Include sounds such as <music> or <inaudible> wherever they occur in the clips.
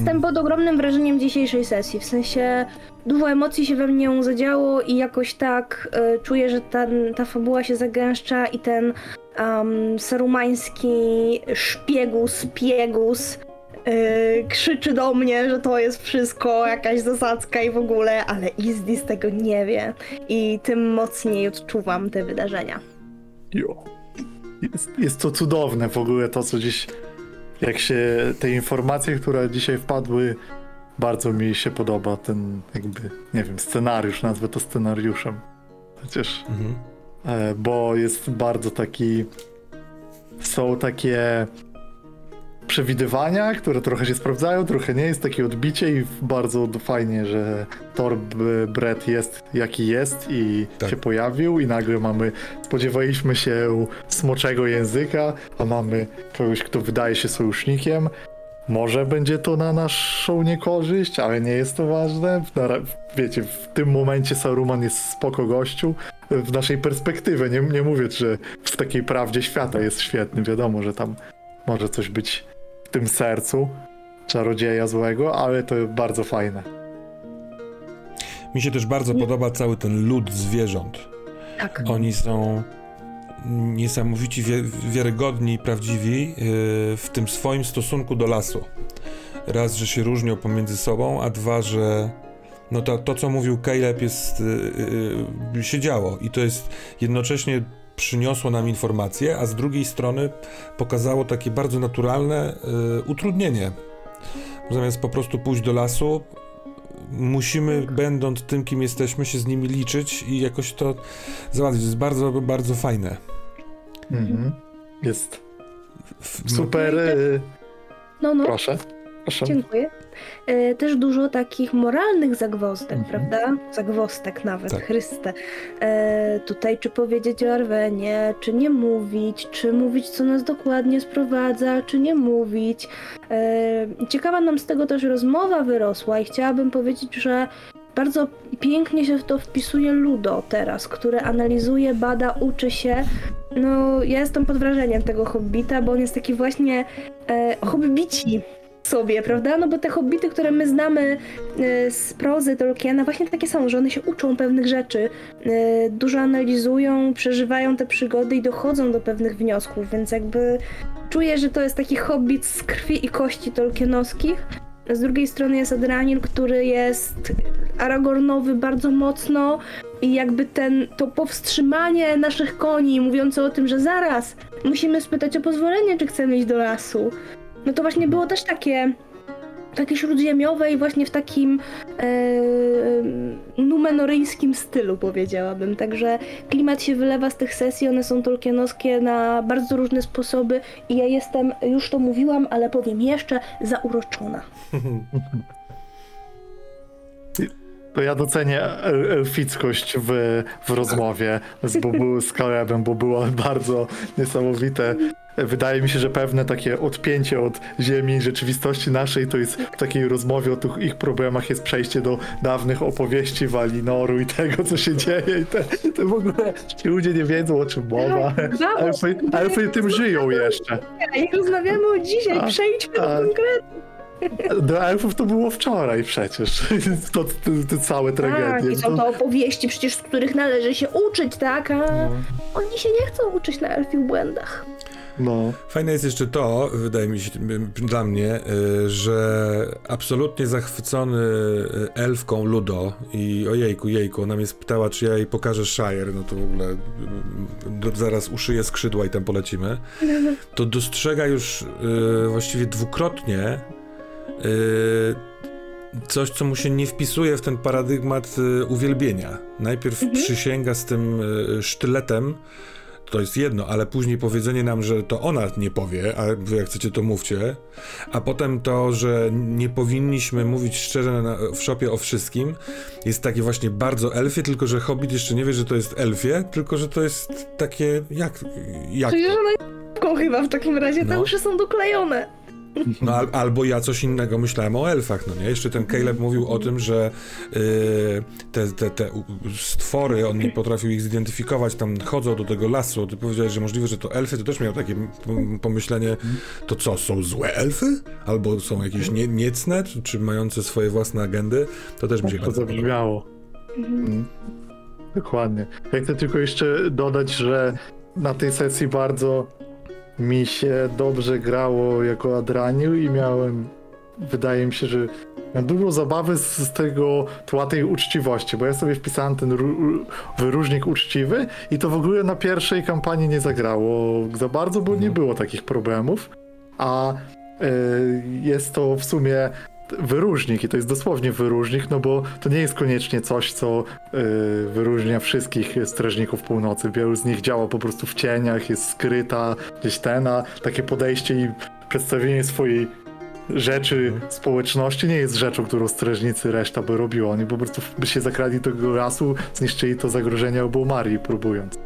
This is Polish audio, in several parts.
Jestem pod ogromnym wrażeniem dzisiejszej sesji, w sensie dużo emocji się we mnie zadziało i jakoś tak e, czuję, że ta, fabuła się zagęszcza i ten um, sarumański szpiegus, piegus e, krzyczy do mnie, że to jest wszystko jakaś zasadzka i w ogóle, ale Izdis tego nie wie i tym mocniej odczuwam te wydarzenia. Jo. Jest, jest to cudowne w ogóle to, co dziś, jak się te informacje, które dzisiaj wpadły, bardzo mi się podoba ten jakby, nie wiem, scenariusz, nazwę to scenariuszem. Chociaż, Mhm. e, bo jest bardzo taki, są takie przewidywania, które trochę się sprawdzają, trochę nie, jest takie odbicie i bardzo fajnie, że Thor Brett jest jaki jest i Tak. się pojawił i nagle mamy, spodziewaliśmy się smoczego języka, a mamy kogoś, kto wydaje się sojusznikiem. Może będzie to na naszą niekorzyść, ale nie jest to ważne. Wiecie, w tym momencie Saruman jest spoko gościu. W naszej perspektywie, nie, nie mówię, że w takiej prawdzie świata jest świetny. Wiadomo, że tam może coś być tym sercu czarodzieja złego, ale to bardzo fajne. Mi się też bardzo Nie. podoba cały ten lud zwierząt. Tak. Oni są niesamowici, wiarygodni i prawdziwi yy, w tym swoim stosunku do lasu. Raz, że się różnią pomiędzy sobą, a dwa, że no to, to co mówił Caleb jest, yy, yy, się działo i to jest jednocześnie przyniosło nam informacje, a z drugiej strony pokazało takie bardzo naturalne yy, utrudnienie. Zamiast po prostu pójść do lasu, musimy, będąc tym, kim jesteśmy, się z nimi liczyć i jakoś to załatwić. To jest bardzo, bardzo fajne. Mhm. Jest super. y, No, no. Proszę. Proszę. Dziękuję. E, też dużo takich moralnych zagwozdek, Mhm. prawda? Zagwozdek nawet, Tak. Chryste. E, tutaj czy powiedzieć o Arwenie, czy nie mówić, czy mówić co nas dokładnie sprowadza, czy nie mówić. E, ciekawa nam z tego też rozmowa wyrosła i chciałabym powiedzieć, że bardzo pięknie się w to wpisuje Ludo teraz, który analizuje, bada, uczy się. No, ja jestem pod wrażeniem tego hobbita, bo on jest taki właśnie e, hobbici sobie, prawda? No bo te hobbity, które my znamy e, z prozy Tolkiena, właśnie takie są, że one się uczą pewnych rzeczy, e, dużo analizują, przeżywają te przygody i dochodzą do pewnych wniosków, więc jakby czuję, że to jest taki hobbit z krwi i kości tolkienowskich. Z drugiej strony jest Adranil, który jest Aragornowy bardzo mocno i jakby ten, to powstrzymanie naszych koni mówiące o tym, że zaraz musimy spytać o pozwolenie, czy chcemy iść do lasu. No to właśnie było też takie takie śródziemiowe i właśnie w takim e, numenoryjskim stylu powiedziałabym. Także klimat się wylewa z tych sesji, one są tolkienowskie na bardzo różne sposoby i ja jestem, już to mówiłam, ale powiem jeszcze, zauroczona. <laughs> To ja docenię el- elfickość w, w rozmowie z, Bubu, z Kalebem, bo było bardzo niesamowite. Wydaje mi się, że pewne takie odpięcie od ziemi rzeczywistości naszej to jest w takiej rozmowie o tych ich problemach jest przejście do dawnych opowieści Walinoru i tego, co się dzieje. I te, te w ogóle ci ludzie nie wiedzą, o czym mowa. Elfy, elfy tym żyją jeszcze. Jak rozmawiamy o dzisiaj, przejdźmy do a. konkretu. Do elfów to było wczoraj przecież. <laughs> To, te, te całe Tak, tragedie. i są to opowieści przecież, z których należy się uczyć, tak? A No. oni się nie chcą uczyć na elfich błędach. No. Fajne jest jeszcze to, wydaje mi się, dla mnie, y, że absolutnie zachwycony y, elfką Ludo i ojejku, jejku, ona mnie spytała, czy ja jej pokażę Shire, no to w ogóle zaraz uszyję skrzydła i tam polecimy, <laughs> to dostrzega już y, właściwie dwukrotnie coś, co mu się nie wpisuje w ten paradygmat uwielbienia. Najpierw Mhm. przysięga z tym sztyletem, to jest jedno, ale później powiedzenie nam, że to ona nie powie, a wy jak chcecie to mówcie, a potem to, że nie powinniśmy mówić szczerze na, w szopie o wszystkim, jest takie właśnie bardzo elfie, tylko że Hobbit jeszcze nie wie, że to jest elfie, tylko że to jest takie, jak, jak Czyli, to? że ona chyba w takim razie, te No. uszy są doklejone. No al, albo ja coś innego myślałem o elfach, no nie? Jeszcze ten Caleb mówił o tym, że yy, te, te, te stwory, on nie potrafił ich zidentyfikować, tam chodzą do tego lasu. Ty powiedziałeś, że możliwe, że to elfy, to też miał takie pomyślenie, to co, są złe elfy? Albo są jakieś nie, niecne, czy, czy mające swoje własne agendy? To też mi się To zabrzmiało. Mm. Dokładnie. Ja chcę tylko jeszcze dodać, że na tej sesji bardzo mi się dobrze grało jako Adraniu i miałem, wydaje mi się, że miałem dużo zabawy z, z tego tła tej uczciwości, bo ja sobie wpisałem ten wyróżnik uczciwy i to w ogóle na pierwszej kampanii nie zagrało za bardzo, bo nie było takich problemów, a e, jest to w sumie wyróżnik i to jest dosłownie wyróżnik, no bo to nie jest koniecznie coś, co y, wyróżnia wszystkich strażników północy. Wielu z nich działa po prostu w cieniach, jest skryta gdzieś ten, a takie podejście i przedstawienie swojej rzeczy społeczności nie jest rzeczą, którą strażnicy reszta by robiła. Oni po prostu by się zakradli tego lasu, zniszczyli to zagrożenie albo umarli próbując.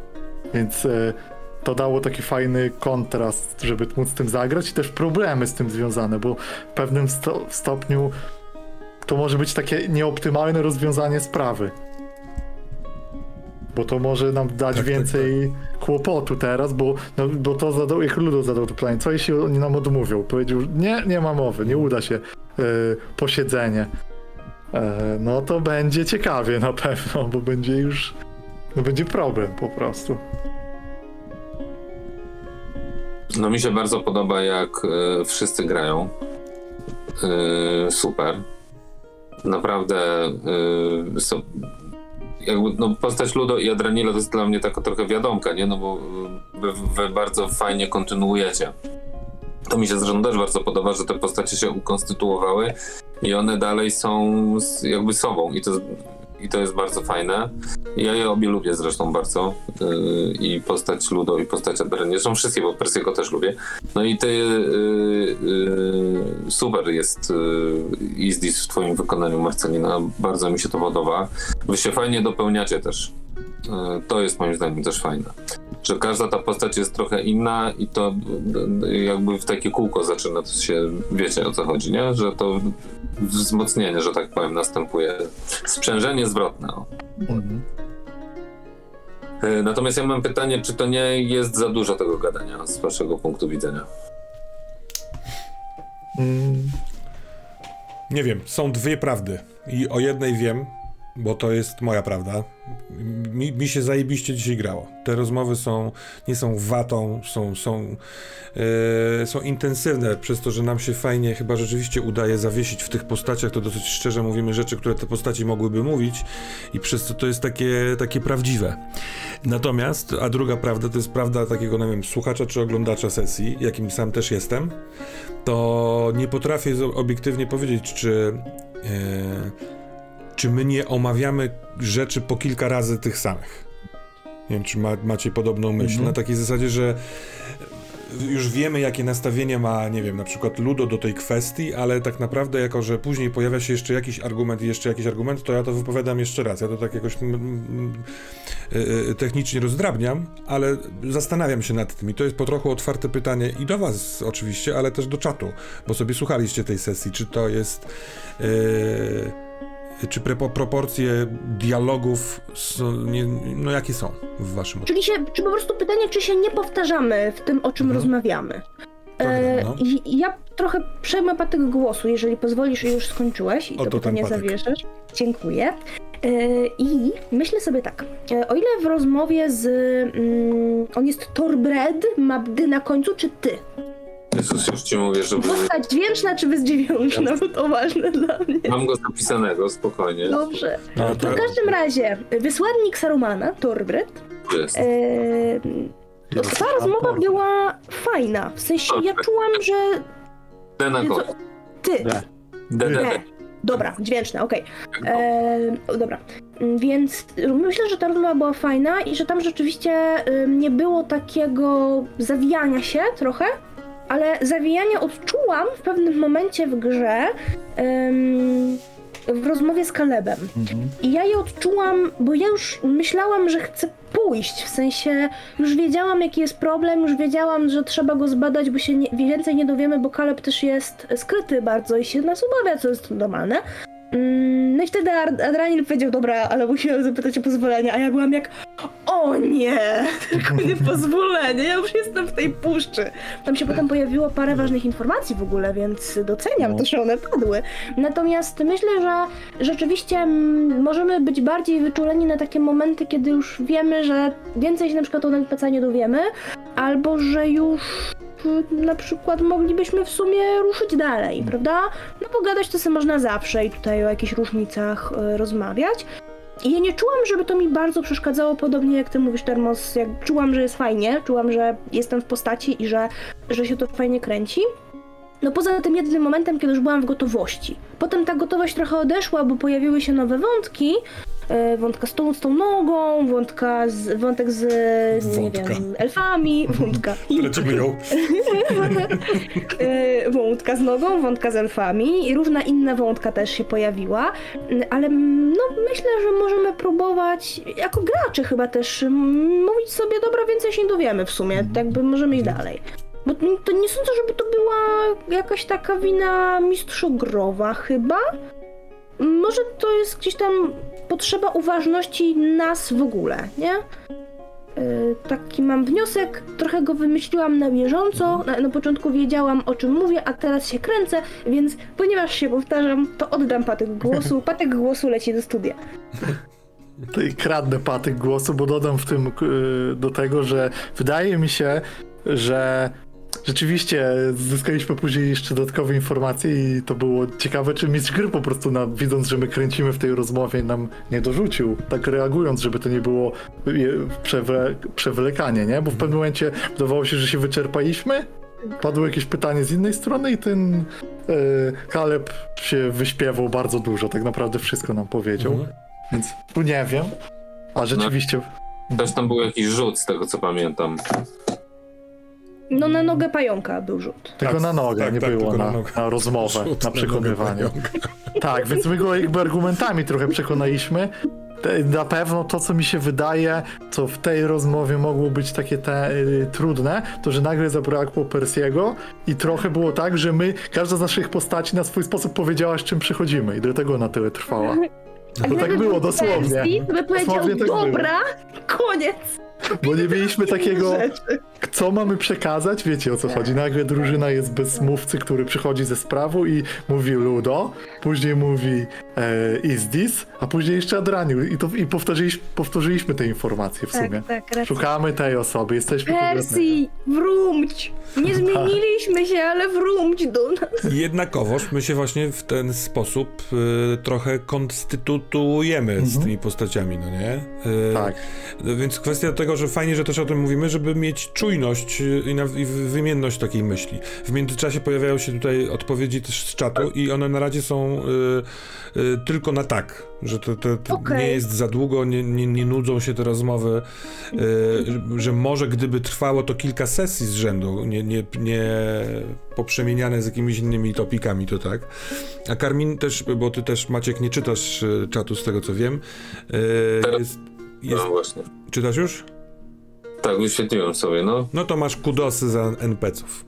Więc e, to dało taki fajny kontrast, żeby móc z tym zagrać i też problemy z tym związane, bo w pewnym sto- stopniu to może być takie nieoptymalne rozwiązanie sprawy. Bo to może nam dać Tak, tak, więcej kłopotu teraz, bo, no, bo to zadał, jak Ludo zadał to pytanie, co jeśli oni nam odmówią? Powiedział, nie, nie ma mowy, nie uda się e, posiedzenie. E, no to będzie ciekawie na pewno, bo będzie już, no będzie problem po prostu. No mi się bardzo podoba, jak e, wszyscy grają. E, super. Naprawdę e, so, jakby, no, postać Ludo i Adranila to jest dla mnie taka trochę wiadomka, nie? No bo wy, wy bardzo fajnie kontynuujecie. To mi się zresztą też bardzo podoba, że te postacie się ukonstytuowały i one dalej są jakby sobą i to, i to jest bardzo fajne. Ja je obie lubię zresztą bardzo. Yy, I postać Ludo, i postać Adreny. Zresztą wszystkie, bo Persiego też lubię. No i ty yy, yy, super jest yy, Izdis w twoim wykonaniu, Marcelina. Bardzo mi się to podoba. Wy się fajnie dopełniacie też. Yy, to jest moim zdaniem też fajne. Że każda ta postać jest trochę inna i to jakby w takie kółko zaczyna to się, wiecie o co chodzi, nie? Że to wzmocnienie, że tak powiem, następuje. Sprzężenie zwrotne. O. E, Natomiast ja mam pytanie, czy to nie jest za dużo tego gadania z waszego punktu widzenia? Mm, Nie wiem, są dwie prawdy. I o jednej wiem, bo to jest moja prawda. Mi, mi się zajebiście dzisiaj grało. Te rozmowy są, nie są watą, są, są, e, są intensywne, przez to, że nam się fajnie chyba rzeczywiście udaje zawiesić w tych postaciach, to dosyć szczerze mówimy rzeczy, które te postaci mogłyby mówić i przez to to jest takie, takie prawdziwe. Natomiast, a druga prawda, to jest prawda takiego, nie wiem, słuchacza czy oglądacza sesji, jakim sam też jestem, to nie potrafię obiektywnie powiedzieć, czy, e, czy my nie omawiamy rzeczy po kilka razy tych samych. Nie wiem, czy ma, macie podobną myśl. Mhm. Na takiej zasadzie, że już wiemy, jakie nastawienie ma, nie wiem, na przykład Ludo do tej kwestii, ale tak naprawdę, jako że później pojawia się jeszcze jakiś argument i jeszcze jakiś argument, to ja to wypowiadam jeszcze raz. Ja to tak jakoś mm, mm, y, y, technicznie rozdrabniam, ale zastanawiam się nad tym i to jest po trochu otwarte pytanie i do was oczywiście, ale też do czatu, bo sobie słuchaliście tej sesji, czy to jest... y, czy proporcje dialogów są, nie, no jakie są w waszym Czyli się, czy po prostu pytanie, czy się nie powtarzamy w tym, o czym Mhm. rozmawiamy. Trochę, no. i- ja trochę przejmę patyk głosu, jeżeli pozwolisz i już skończyłeś i Oto to pytanie patyk. zawieszasz. Dziękuję. E, I myślę sobie tak, e, o ile w rozmowie z... Mm, on jest Torbred, ma bdy na końcu, czy ty? Jezus, już ci mówię, że Postać dźwięczna czy bezdźwięczna? Bo to ważne dla mnie. mam go zapisanego, spokojnie. Dobrze. No, to, W każdym razie, wysłannik Sarumana, Torbred, Jest. e, jest ta rozmowa była fajna. W sensie ja czułam, że D na co- koniec. ty. D. D, D, D. Nie. Dobra, dźwięczne, okej. Eee, o, Dobra, więc myślę, że ta rozmowa była fajna i że tam rzeczywiście nie było takiego zawijania się trochę, ale zawijanie odczułam w pewnym momencie w grze. ym, w rozmowie z Kalebem. Mhm. I ja je odczułam, bo ja już myślałam, że chcę pójść, w sensie już wiedziałam jaki jest problem, już wiedziałam, że trzeba go zbadać, bo się nie, więcej nie dowiemy, bo Kaleb też jest skryty bardzo i się nas obawia, co jest normalne. Mm, No i wtedy Ad- Adranil powiedział, dobra, ale musimy zapytać o pozwolenie, a ja byłam jak, o nie, <laughs> tylko nie <laughs> pozwolenie, ja już jestem w tej puszczy. Tam się potem pojawiło parę ważnych informacji w ogóle, więc doceniam No. to, że one padły. Natomiast myślę, że rzeczywiście mm, możemy być bardziej wyczuleni na takie momenty, kiedy już wiemy, że więcej się na przykład o NPC nie dowiemy, albo że już na przykład moglibyśmy w sumie ruszyć dalej, prawda? No pogadać to sobie można zawsze i tutaj o jakichś różnicach y, rozmawiać. I ja nie czułam, żeby to mi bardzo przeszkadzało, podobnie jak ty mówisz, Termos, jak czułam, że jest fajnie, czułam, że jestem w postaci i że, że się to fajnie kręci. No poza tym jednym momentem, kiedy już byłam w gotowości. Potem ta gotowość trochę odeszła, bo pojawiły się nowe wątki. E, wątka z tą, z tą nogą, wątka z, wątek z, nie Wątka. wiem, elfami, <laughs> wątka. Lecimy ją. E, wątka z nogą, wątka z elfami i różna inna wątka też się pojawiła, ale no myślę, że możemy próbować, jako gracze chyba też, mówić sobie, dobra, więcej się nie dowiemy w sumie, tak jakby możemy iść dalej. Bo to to nie sądzę, żeby to była jakaś taka wina mistrzogrowa chyba. Może to jest gdzieś tam potrzeba uważności nas w ogóle, nie? Yy, taki mam wniosek, trochę go wymyśliłam na bieżąco. Na, na początku wiedziałam o czym mówię, a teraz się kręcę, więc ponieważ się powtarzam, to oddam patyk głosu. <laughs> Patyk głosu leci do studia. Tutaj kradnę patyk głosu, bo dodam w tym y, do tego, że wydaje mi się, że rzeczywiście zyskaliśmy później jeszcze dodatkowe informacje i to było ciekawe, czy mistrz gry po prostu nam, widząc, że my kręcimy w tej rozmowie, nam nie dorzucił, tak reagując, żeby to nie było przewe, przewlekanie, nie? Bo w pewnym momencie wydawało się, że się wyczerpaliśmy, padło jakieś pytanie z innej strony i ten y, Kaleb się wyśpiewał bardzo dużo, tak naprawdę wszystko nam powiedział. Mhm. Więc tu nie wiem. A rzeczywiście. Też tam był jakiś rzut, z tego co pamiętam. No na nogę pająka był rzut. Tylko Tak, na nogę, tak, nie tak, było na, na na rozmowę, Rzut na przekonywanie. Tak, więc my go jakby argumentami trochę przekonaliśmy. Na pewno to, co mi się wydaje, co w tej rozmowie mogło być takie te, y, trudne, to że nagle zabrakło Persiego i trochę było tak, że my, każda z naszych postaci na swój sposób powiedziała, z czym przychodzimy i dlatego na tyle trwała. To tak było, dosłownie. Percy by powiedział, Dosłownie tak było. dobra, koniec. Bo nie mieliśmy takiego, co mamy przekazać, wiecie o co chodzi. Nagle drużyna jest bez mówcy, który przychodzi ze sprawą i mówi Ludo, później mówi e, is this, a później jeszcze Adraniu i, to, i powtórzyliśmy, powtórzyliśmy te informacje w sumie. Tak, tak. Szukamy tej osoby, jesteśmy Percy, wróć! Nie zmieniliśmy się, ale wróć do nas. Jednakowoż my się właśnie w ten sposób y, trochę konstytuujemy z tymi postaciami, no nie? Y, Tak. Więc kwestia tego, że fajnie, że też o tym mówimy, żeby mieć czujność y, i, na, i wymienność takiej myśli. W międzyczasie pojawiają się tutaj odpowiedzi też z czatu i one na razie są y, y, tylko na tak, że to, to, to Okej. nie jest za długo, nie, nie, nie nudzą się te rozmowy, y, że może gdyby trwało to kilka sesji z rzędu, nie, nie, nie poprzemieniane z jakimiś innymi topikami, to tak. A Karmin też, bo ty też Maciek nie czytasz y, czatu z tego co wiem, y, jest, jest, No właśnie. czytasz już? Tak, wyświetliłem sobie, no. No to masz kudosy za NPC-ów.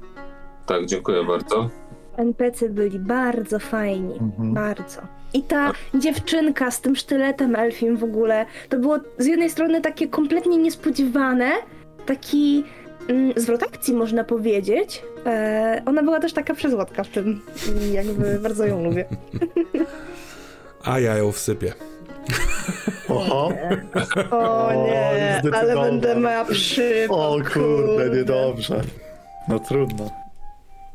Tak, dziękuję bardzo. NPC byli bardzo fajni, Mhm. bardzo. I ta dziewczynka z tym sztyletem elfim w ogóle, to było z jednej strony takie kompletnie niespodziewane, taki mm, zwrot akcji można powiedzieć. E, ona była też taka przezłotka w tym jakby bardzo ją lubię. <laughs> A ja ją wsypię. Oho, O nie, ale zdecydowanie. będę miała przypał. o kurde, niedobrze. No trudno.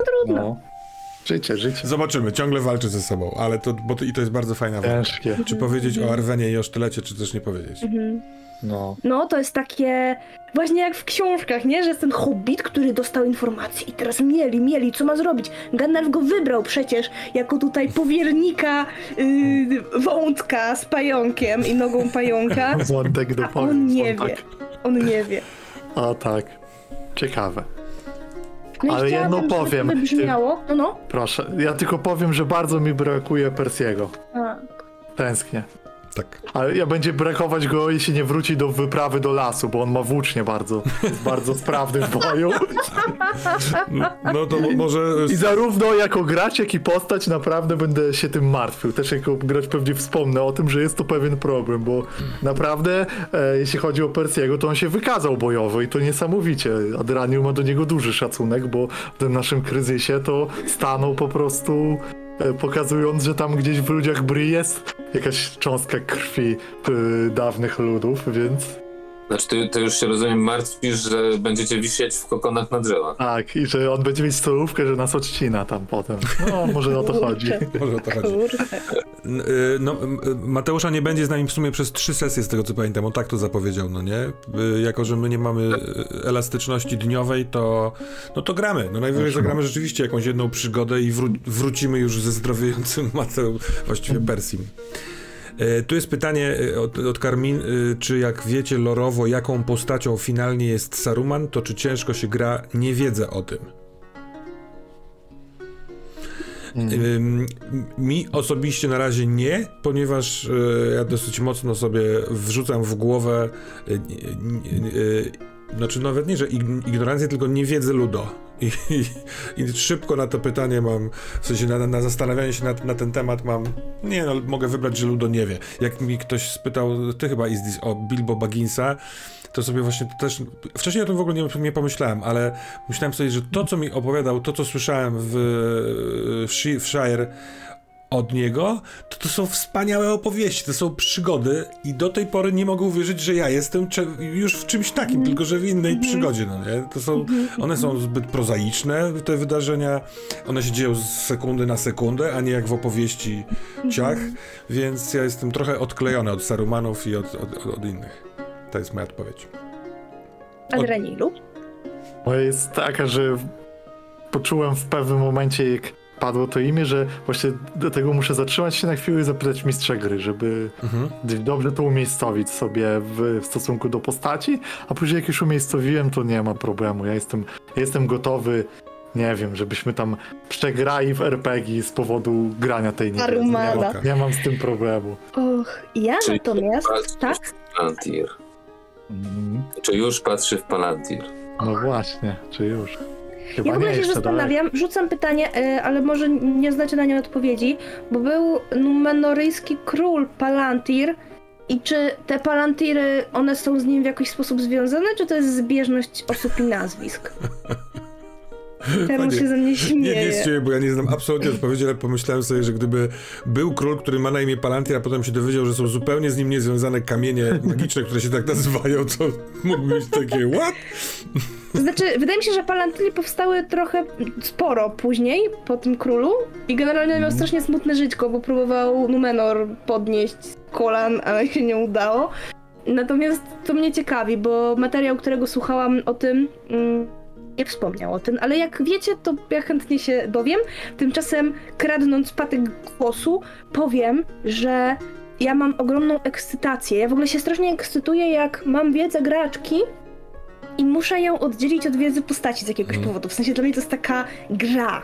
Trudno. No. Życie, życie. Zobaczymy, ciągle walczy ze sobą, ale to, bo to, i to jest bardzo fajna walka. Ciężkie. Czy powiedzieć o Arwenie i o sztylecie, czy też nie powiedzieć? Mhm. No. No, to jest takie właśnie jak w książkach, nie? Że jest ten hobbit, który dostał informację i teraz mieli, mieli, co ma zrobić. Gandalf go wybrał przecież jako tutaj powiernika yy, wątka z pająkiem i nogą pająka. <laughs> Wątek do A on nie wie. On nie wie. A tak. Ciekawe. No Ale jedno żeby powiem, to ty- wybrzmiało. No, no. Proszę, ja tylko powiem, że bardzo mi brakuje Persiego. A. Tęsknię. Tak. Ale ja będzie brakować go, jeśli nie wróci do wyprawy do lasu, bo on ma włócznie bardzo. Jest bardzo sprawny w boju. No to mo- może... I zarówno jako gracz, jak i postać naprawdę będę się tym martwił. Też jako gracz pewnie wspomnę o tym, że jest to pewien problem, bo naprawdę e, jeśli chodzi o Persiego, to on się wykazał bojowo i to niesamowicie. Adranium ma do niego duży szacunek, bo w tym naszym kryzysie to stanął po prostu pokazując, że tam gdzieś w ludziach Bry jest jakaś cząstka krwi e, dawnych ludów, więc Znaczy, ty, ty już się rozumiem, martwisz, że będziecie wisieć w kokonach na drzewach. tak, i że on będzie mieć stolówkę, że nas odcina tam potem. No, może o to chodzi. <laughs> Może o to chodzi. Y, No, Mateusza nie będzie z nami w sumie przez trzy sesje, z tego co pamiętam. On tak to zapowiedział, no nie? Y, Jako, że my nie mamy y, elastyczności dniowej, to no to gramy. No najwyżej zagramy rzeczywiście jakąś jedną przygodę i wró- wrócimy już ze zdrowiejącym <laughs> Mateu, właściwie Persim. Y, Tu jest pytanie y, od, od Karmin, y, czy jak wiecie lorowo, jaką postacią finalnie jest Saruman, to czy ciężko się gra nie wiedza o tym? Ym, Mi osobiście na razie nie, ponieważ e, ja dosyć mocno sobie wrzucam w głowę, e, e, znaczy nawet nie, że ig- ignorancję, tylko niewiedzę ludo. I, i, I szybko na to pytanie mam, w sensie na, na zastanawianie się na, na ten temat mam, nie no, mogę wybrać, że ludo nie wie. Jak mi ktoś spytał, ty chyba Izdis, o Bilbo Bagginsa, to sobie właśnie też, wcześniej o tym w ogóle nie, nie pomyślałem, ale myślałem sobie, że to, co mi opowiadał, to, co słyszałem w, w Shire od niego, to to są wspaniałe opowieści, to są przygody i do tej pory nie mogę uwierzyć, że ja jestem już w czymś takim, tylko że w innej przygodzie, no nie? To są, one są zbyt prozaiczne, te wydarzenia, one się dzieją z sekundy na sekundę, a nie jak w opowieści ciach, więc ja jestem trochę odklejony od Sarumanów i od, od, od innych. To jest moja odpowiedź. Adranilu. Moja jest taka, że poczułem w pewnym momencie, jak padło to imię, że właśnie do tego muszę zatrzymać się na chwilę i zapytać mistrza gry, żeby Mhm. dobrze to umiejscowić sobie w, w stosunku do postaci, a później jak już umiejscowiłem, to nie ma problemu. Ja jestem, jestem gotowy, nie wiem, żebyśmy tam przegrali w RPG z powodu grania tej niewiedzy. Nie, Armada. ma, nie mam z tym problemu. Och, ja Czyli natomiast, tak? Palantir. Mm, Czy już patrzy w Palantir? No właśnie, czy już? Chyba Ja w ogóle się zastanawiam, rzucam pytanie, e, ale może nie znacie na nie odpowiedzi, bo był numenoryjski król Palantir i czy te Palantiry, one są z nim w jakiś sposób związane, czy to jest zbieżność osób i nazwisk? Panie, się ze mnie Nie, śmieje. nie z ciebie, bo ja nie znam absolutnie odpowiedzi, ale pomyślałem sobie, że gdyby był król, który ma na imię Palantir, a potem się dowiedział, że są zupełnie z nim niezwiązane kamienie magiczne, które się tak nazywają, to mógłby być takie, what? To znaczy, wydaje mi się, że Palantiry powstały trochę sporo później, po tym królu i generalnie miał strasznie smutne żyćko, bo próbował Numenor podnieść z kolan, ale się nie udało. Natomiast to mnie ciekawi, bo materiał, którego słuchałam o tym, mm, nie wspomniał o tym, ale jak wiecie, to ja chętnie się dowiem. Tymczasem, kradnąc patyk głosu, powiem, że ja mam ogromną ekscytację. Ja w ogóle się strasznie ekscytuję, jak mam wiedzę graczki, i muszę ją oddzielić od wiedzy postaci z jakiegoś Mhm. powodu. W sensie dla mnie to jest taka gra.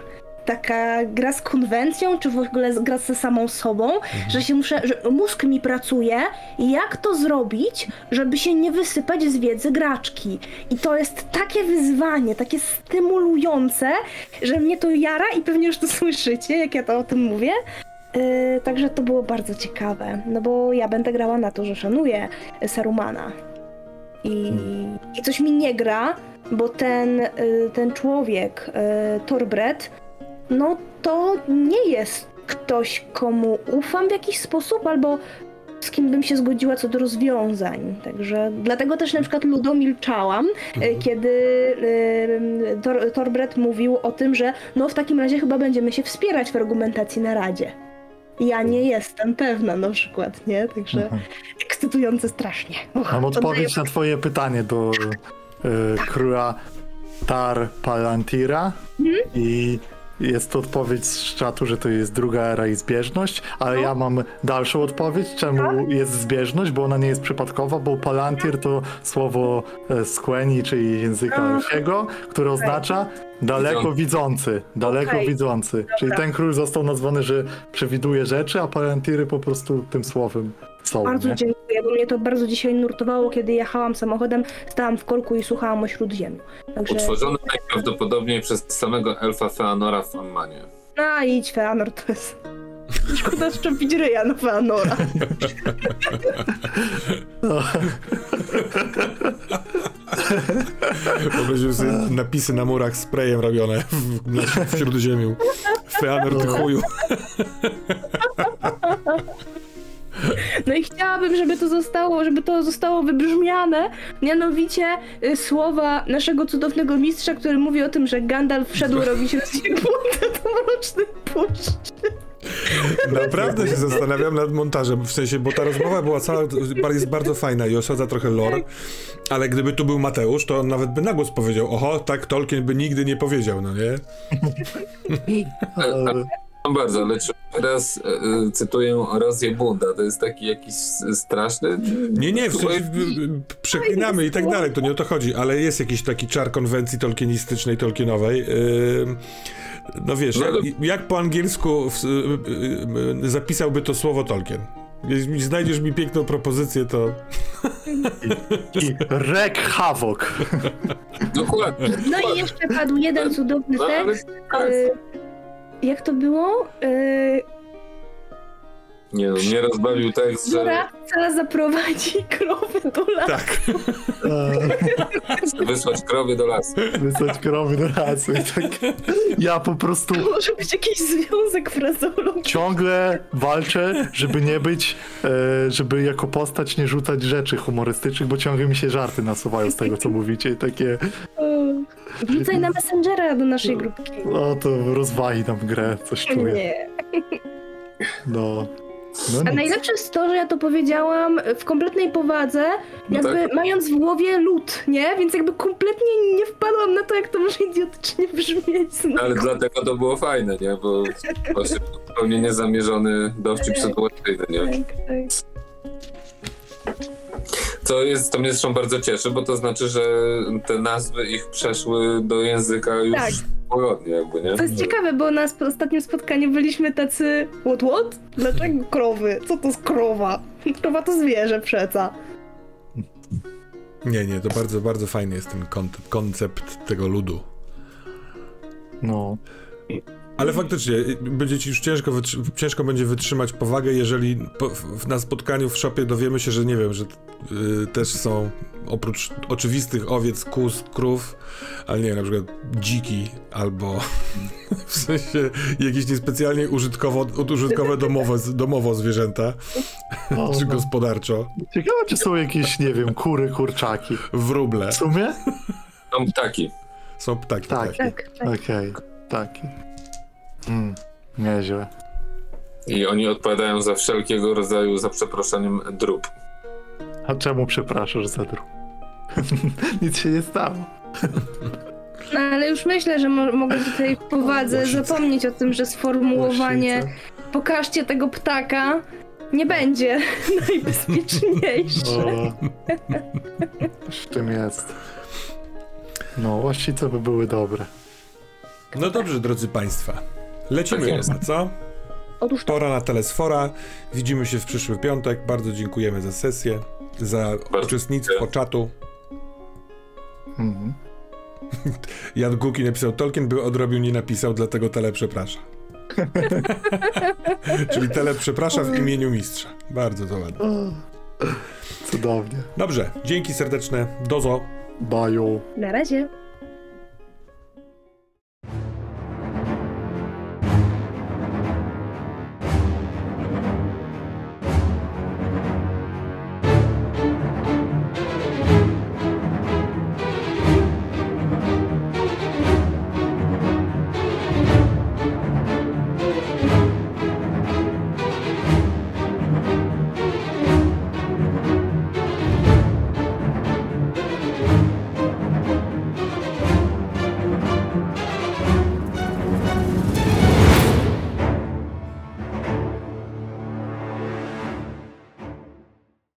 Taka gra z konwencją, czy w ogóle gra ze samą sobą, że się muszę, że mózg mi pracuje i jak to zrobić, żeby się nie wysypać z wiedzy graczki. I to jest takie wyzwanie, takie stymulujące, że mnie to jara i pewnie już to <laughs> słyszycie, jak ja to o tym mówię. Yy, także to było bardzo ciekawe, no bo ja będę grała na to, że szanuję Sarumana. I, I coś mi nie gra, bo ten, y, ten człowiek, y, Torbret, no to nie jest ktoś, komu ufam w jakiś sposób, albo z kim bym się zgodziła co do rozwiązań. Także dlatego też na przykład Ludo milczałam, y, kiedy y, Tor, Torbret mówił o tym, że no w takim razie chyba będziemy się wspierać w argumentacji na Radzie. Ja nie jestem pewna na przykład, nie? Także Mhm. ekscytujące strasznie. Och, Mam odpowiedź na twoje pytanie do e, Tak. króla Tar Palantira Mhm. i jest to odpowiedź z czatu, że to jest druga era i zbieżność, ale No. ja mam dalszą odpowiedź, czemu Tak? jest zbieżność, bo ona nie jest przypadkowa, bo palantir to słowo e, z Kweni, czyli języka. Elfiego, które oznacza daleko widzący, daleko Okej. widzący. Czyli ten król został nazwany, że przewiduje rzeczy, a palantiry po prostu tym słowem są. Bardzo nie? dziękuję, bo mnie to bardzo dzisiaj nurtowało, kiedy jechałam samochodem, stałam w korku i słuchałam o Śródziemiu. Także, Utworzony najprawdopodobniej przez samego elfa Feanora w Ammanie. a idź Feanor, to jest... Szkoda szczepić ryja na Feanora. Wyobraziłem sobie napisy na murach sprayem robione w, na, w Śródziemiu. Feanor ty chuju. No i chciałabym, żeby to zostało, żeby to zostało wybrzmiane, mianowicie y, słowa naszego cudownego mistrza, który mówi o tym, że Gandalf wszedł robić rozjebutę do mrocznej puszczy. Naprawdę się zastanawiam nad montażem, w sensie, bo ta rozmowa była cała, jest bardzo fajna i osadza trochę lore, ale gdyby tu był Mateusz, to on nawet by na głos powiedział, oho, tak Tolkien by nigdy nie powiedział, no nie? <laughs> No bardzo, ale czy teraz e, e, cytuję rozjebunda, to jest taki jakiś straszny? Nie, nie, w sensie y, y, przeklinamy i tak dalej, to nie o to chodzi, ale jest jakiś taki czar konwencji tolkienistycznej, tolkienowej. No wiesz, No, jak, ale- jak po angielsku w, y, y, y, zapisałby to słowo Tolkien? Jeśli znajdziesz mi piękną propozycję, to I Rek Havok. Dokładnie. No i jeszcze padł jeden cudowny No, ale tekst. Jak to było? Y, Nie no, mnie rozbawił tekst, że Doradca zaprowadzi krowy do lasu. tak. Wysłać krowy do lasu. Wysłać krowy do lasu. Tak, ja po prostu Może być jakiś związek frazeologii. ciągle walczę, żeby nie być, e, żeby jako postać nie rzucać rzeczy humorystycznych, bo ciągle mi się żarty nasuwają z tego, co mówicie. I takie, Wrzucaj na Messengera do naszej grupki. o to rozwali nam grę, coś czuję. Nie. No. No A nic. najlepsze jest to, że ja to powiedziałam w kompletnej powadze, No jakby tak. mając w głowie lód, nie? Więc jakby kompletnie nie wpadłam na to, jak to może idiotycznie brzmieć. No. Ale dlatego to było fajne, nie? Bo właśnie zupełnie niezamierzony dowcip sytuacyjny, nie? Tak, tak. Co, jest, to mnie zresztą bardzo cieszy, bo to znaczy, że te nazwy ich przeszły do języka już Tak. pogodnie jakby, nie? To jest ciekawe, bo na sp- ostatnim spotkaniu byliśmy tacy what what? Dlaczego krowy? Co to jest krowa? <laughs> Krowa to zwierzę przeca. Nie, nie, to bardzo, bardzo fajny jest ten kon- koncept tego ludu. No. Ale faktycznie, y, będzie ci już ciężko, ciężko będzie wytrzymać powagę, jeżeli po, na spotkaniu w szopie dowiemy się, że nie wiem, że y, też są oprócz oczywistych owiec, kóz, krów, ale nie wiem, na przykład dziki albo <laughs> w sensie jakieś niespecjalnie użytkowo, użytkowe domowe, domowo zwierzęta, O, czy no. gospodarczo, Ciekawe, czy są jakieś, nie wiem, kury, kurczaki. wróble. W sumie? Są ptaki. Są ptaki, Tak. tak. Tak, tak. Okej, taki. Mm, nieźle. I oni odpowiadają za wszelkiego rodzaju, za przeproszeniem, drób. A czemu przepraszasz za druk? <laughs> Nic się nie stało. No ale już myślę, że mo- mogę tutaj w powadze Łosice. zapomnieć o tym, że sformułowanie Łosice. pokażcie tego ptaka nie będzie <laughs> najbezpieczniejsze. O, w tym jest. No, łasice by były dobre. No dobrze, drodzy Państwa. Lecimy Tak co? Otóż to. Pora na Telesfora. Widzimy się w przyszły piątek. Bardzo dziękujemy za sesję, za uczestnictwo czatu. Mhm. <laughs> Jan Guki napisał Tolkien by odrobił, nie napisał, dlatego Tele przeprasza. <laughs> Czyli Tele przeprasza w imieniu mistrza. Bardzo to ładne. Cudownie. Dobrze, dzięki serdeczne. Dozo. Baju. Na razie.